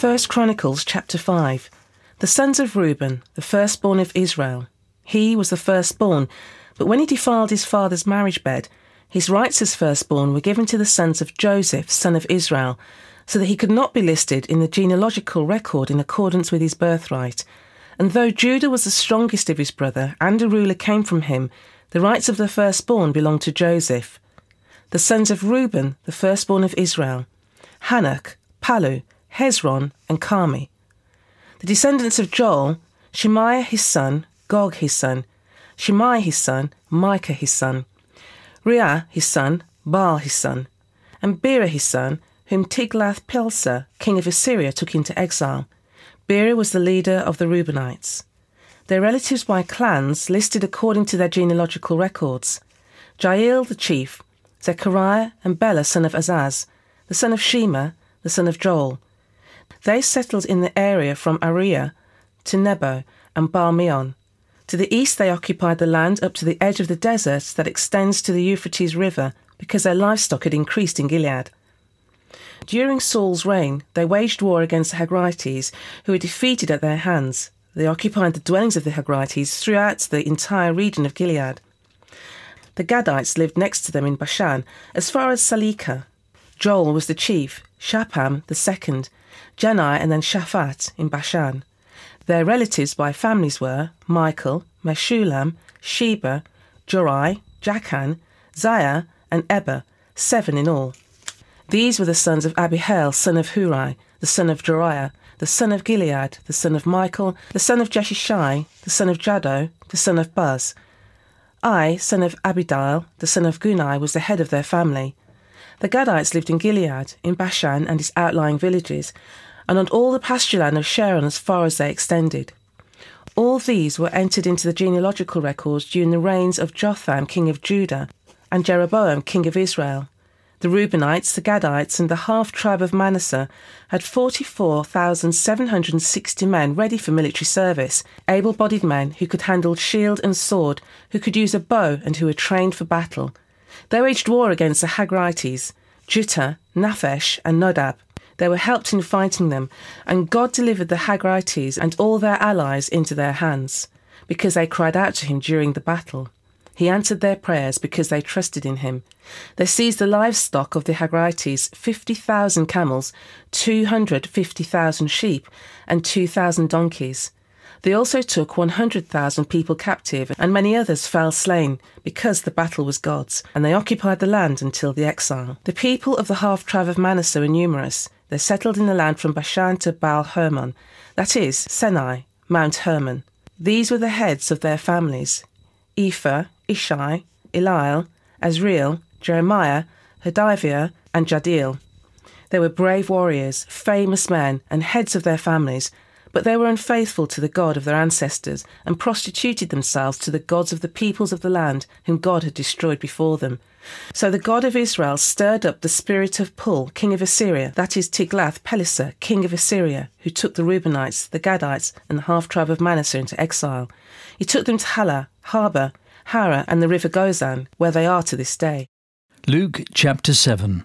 1 Chronicles chapter 5 The sons of Reuben, the firstborn of Israel. He was the firstborn, but when he defiled his father's marriage bed, his rights as firstborn were given to the sons of Joseph, son of Israel, so that he could not be listed in the genealogical record in accordance with his birthright. And though Judah was the strongest of his brother, and a ruler came from him, the rights of the firstborn belonged to Joseph. The sons of Reuben, the firstborn of Israel, Hanoch, Pallu, Hezron, and Carmi. The descendants of Joel, Shemaiah his son, Gog his son, Shimei his son, Micah his son, Reah his son, Baal his son, and Beerah his son, whom Tiglath-Pileser, king of Assyria, took into exile. Beerah was the leader of the Reubenites. Their relatives by clans listed according to their genealogical records. Jeiel the chief, Zechariah and Bela son of Azaz, the son of Shema, the son of Joel. They settled in the area from Aroer to Nebo and Baal-meon. To the east they occupied the land up to the edge of the desert that extends to the Euphrates River because their livestock had increased in Gilead. During Saul's reign, they waged war against the Hagrites, who were defeated at their hands. They occupied the dwellings of the Hagrites throughout the entire region of Gilead. The Gadites lived next to them in Bashan, as far as Salekah. Joel was the chief, Shapham the second, Janai and then Shaphat in Bashan. Their relatives by families were Michael, Meshulam, Sheba, Jorai, Jakan, Zia, and Eber, seven in all. These were the sons of Abihail, son of Huri, the son of Jaroah, the son of Gilead, the son of Michael, the son of Jeshishai, the son of Jahdo, the son of Buz. I, son of Abdiel, the son of Guni, was the head of their family. The Gadites lived in Gilead, in Bashan and its outlying villages, and on all the pasture land of Sharon as far as they extended. All these were entered into the genealogical records during the reigns of Jotham, king of Judah, and Jeroboam, king of Israel. The Reubenites, the Gadites, and the half tribe of Manasseh had 44,760 men ready for military service, able bodied men who could handle shield and sword, who could use a bow, and who were trained for battle. They waged war against the Hagrites, Jetur, Naphish, and Nodab. They were helped in fighting them, and God delivered the Hagrites and all their allies into their hands, because they cried out to him during the battle. He answered their prayers because they trusted in him. They seized the livestock of the Hagrites 50,000 camels, 250,000 sheep, and 2,000 donkeys. They also took 100,000 people captive, and many others fell slain, because the battle was God's, and they occupied the land until the exile. The people of the half tribe of Manasseh were numerous. They settled in the land from Bashan to Baal Hermon, that is, Senir, Mount Hermon. These were the heads of their families Epher, Ishi, Eliel, Azriel, Jeremiah, Hodaviah, and Jahdiel. They were brave warriors, famous men, and heads of their families, but they were unfaithful to the God of their ancestors and prostituted themselves to the gods of the peoples of the land whom God had destroyed before them. So the God of Israel stirred up the spirit of Pul, king of Assyria, that is Tiglath-Pileser, king of Assyria, who took the Reubenites, the Gadites, and the half tribe of Manasseh into exile. He took them to Halah, Habor, Hara, and the river Gozan, where they are to this day. Luke chapter 7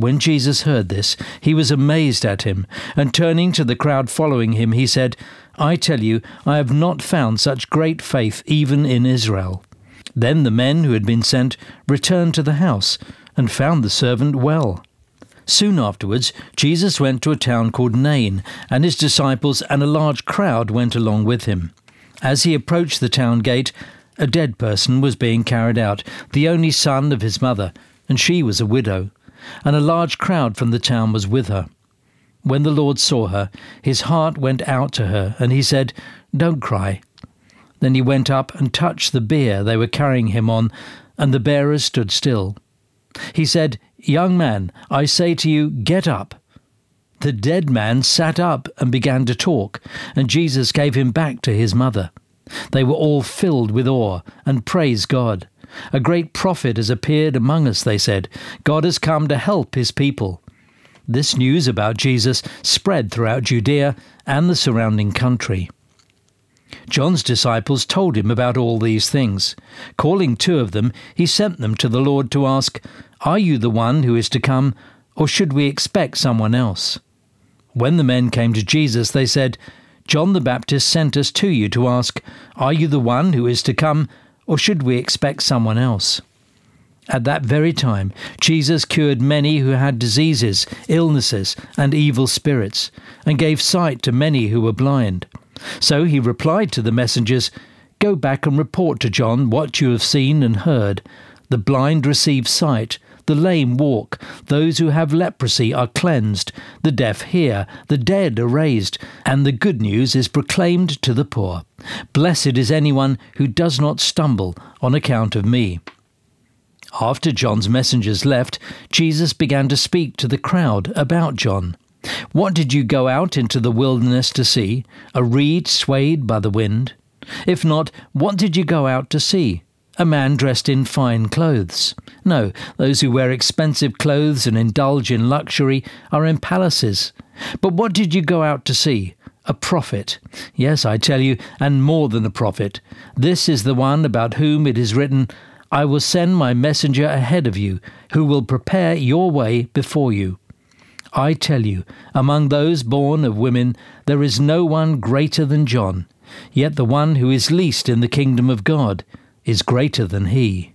When Jesus heard this, he was amazed at him, and turning to the crowd following him, he said, I tell you, I have not found such great faith even in Israel. Then the men who had been sent returned to the house, and found the servant well. Soon afterwards, Jesus went to a town called Nain, and his disciples and a large crowd went along with him. As he approached the town gate, a dead person was being carried out, the only son of his mother, and she was a widow and a large crowd from the town was with her. When the Lord saw her, his heart went out to her, and he said, Don't cry. Then he went up and touched the bier they were carrying him on, and the bearers stood still. He said, Young man, I say to you, get up. The dead man sat up and began to talk, and Jesus gave him back to his mother. They were all filled with awe and praised God. A great prophet has appeared among us, they said. God has come to help his people. This news about Jesus spread throughout Judea and the surrounding country. John's disciples told him about all these things. Calling two of them, he sent them to the Lord to ask, Are you the one who is to come, or should we expect someone else? When the men came to Jesus, they said, John the Baptist sent us to you to ask, Are you the one who is to come, or should we expect someone else? At that very time, Jesus cured many who had diseases, illnesses, and evil spirits, and gave sight to many who were blind. So he replied to the messengers, Go back and report to John what you have seen and heard. The blind receive sight, the lame walk, those who have leprosy are cleansed, the deaf hear, the dead are raised, and the good news is proclaimed to the poor. Blessed is anyone who does not stumble on account of me. After John's messengers left, Jesus began to speak to the crowd about John. What did you go out into the wilderness to see? A reed swayed by the wind? If not, what did you go out to see? A man dressed in fine clothes. No, those who wear expensive clothes and indulge in luxury are in palaces. But what did you go out to see? A prophet. Yes, I tell you, and more than a prophet. This is the one about whom it is written, I will send my messenger ahead of you, who will prepare your way before you. I tell you, among those born of women, there is no one greater than John. Yet the one who is least in the kingdom of God is greater than he.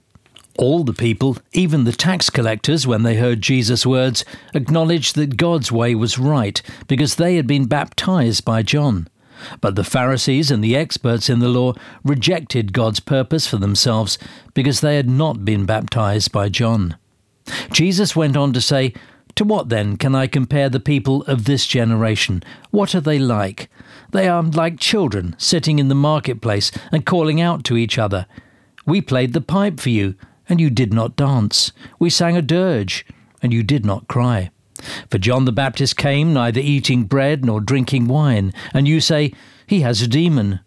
All the people, even the tax collectors, when they heard Jesus' words, acknowledged that God's way was right because they had been baptized by John. But the Pharisees and the experts in the law rejected God's purpose for themselves because they had not been baptized by John. Jesus went on to say, To what then can I compare the people of this generation? What are they like? They are like children sitting in the marketplace and calling out to each other. We played the pipe for you, and you did not dance. We sang a dirge, and you did not cry. For John the Baptist came neither eating bread nor drinking wine, and you say, He has a demon.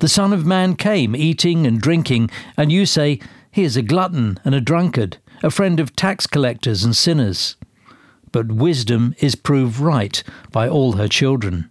The Son of Man came eating and drinking, and you say, He is a glutton and a drunkard, a friend of tax collectors and sinners. But wisdom is proved right by all her children.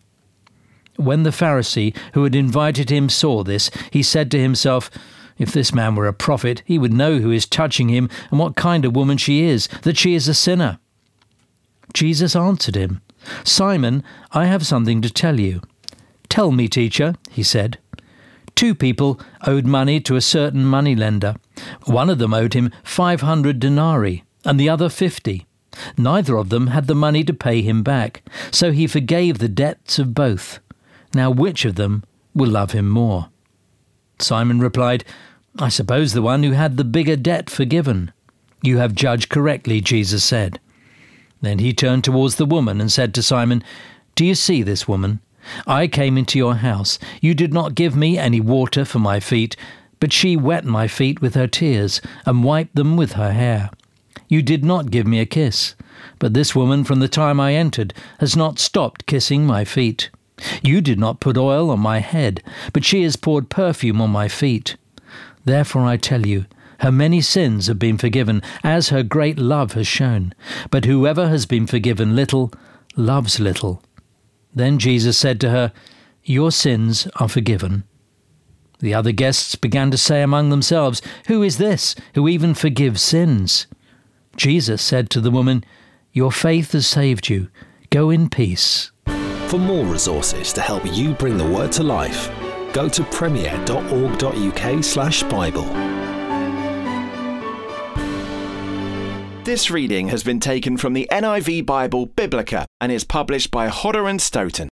When the Pharisee who had invited him saw this, he said to himself, If this man were a prophet, he would know who is touching him and what kind of woman she is, that she is a sinner. Jesus answered him, Simon, I have something to tell you. Tell me, teacher, he said. Two people owed money to a certain money lender. One of them owed him 500 denarii, and the other 50. Neither of them had the money to pay him back, so he forgave the debts of both. Now, which of them will love him more? Simon replied, I suppose the one who had the bigger debt forgiven. You have judged correctly, Jesus said. Then he turned towards the woman and said to Simon, Do you see this woman? I came into your house. You did not give me any water for my feet, but she wet my feet with her tears and wiped them with her hair. You did not give me a kiss, but this woman from the time I entered has not stopped kissing my feet. You did not put oil on my head, but she has poured perfume on my feet. Therefore I tell you, her many sins have been forgiven, as her great love has shown. But whoever has been forgiven little, loves little. Then Jesus said to her, Your sins are forgiven. The other guests began to say among themselves, Who is this who even forgives sins? Jesus said to the woman, Your faith has saved you. Go in peace. For more resources to help you bring the word to life, go to premier.org.uk/bible. This reading has been taken from the NIV Bible Biblica and is published by Hodder and Stoughton.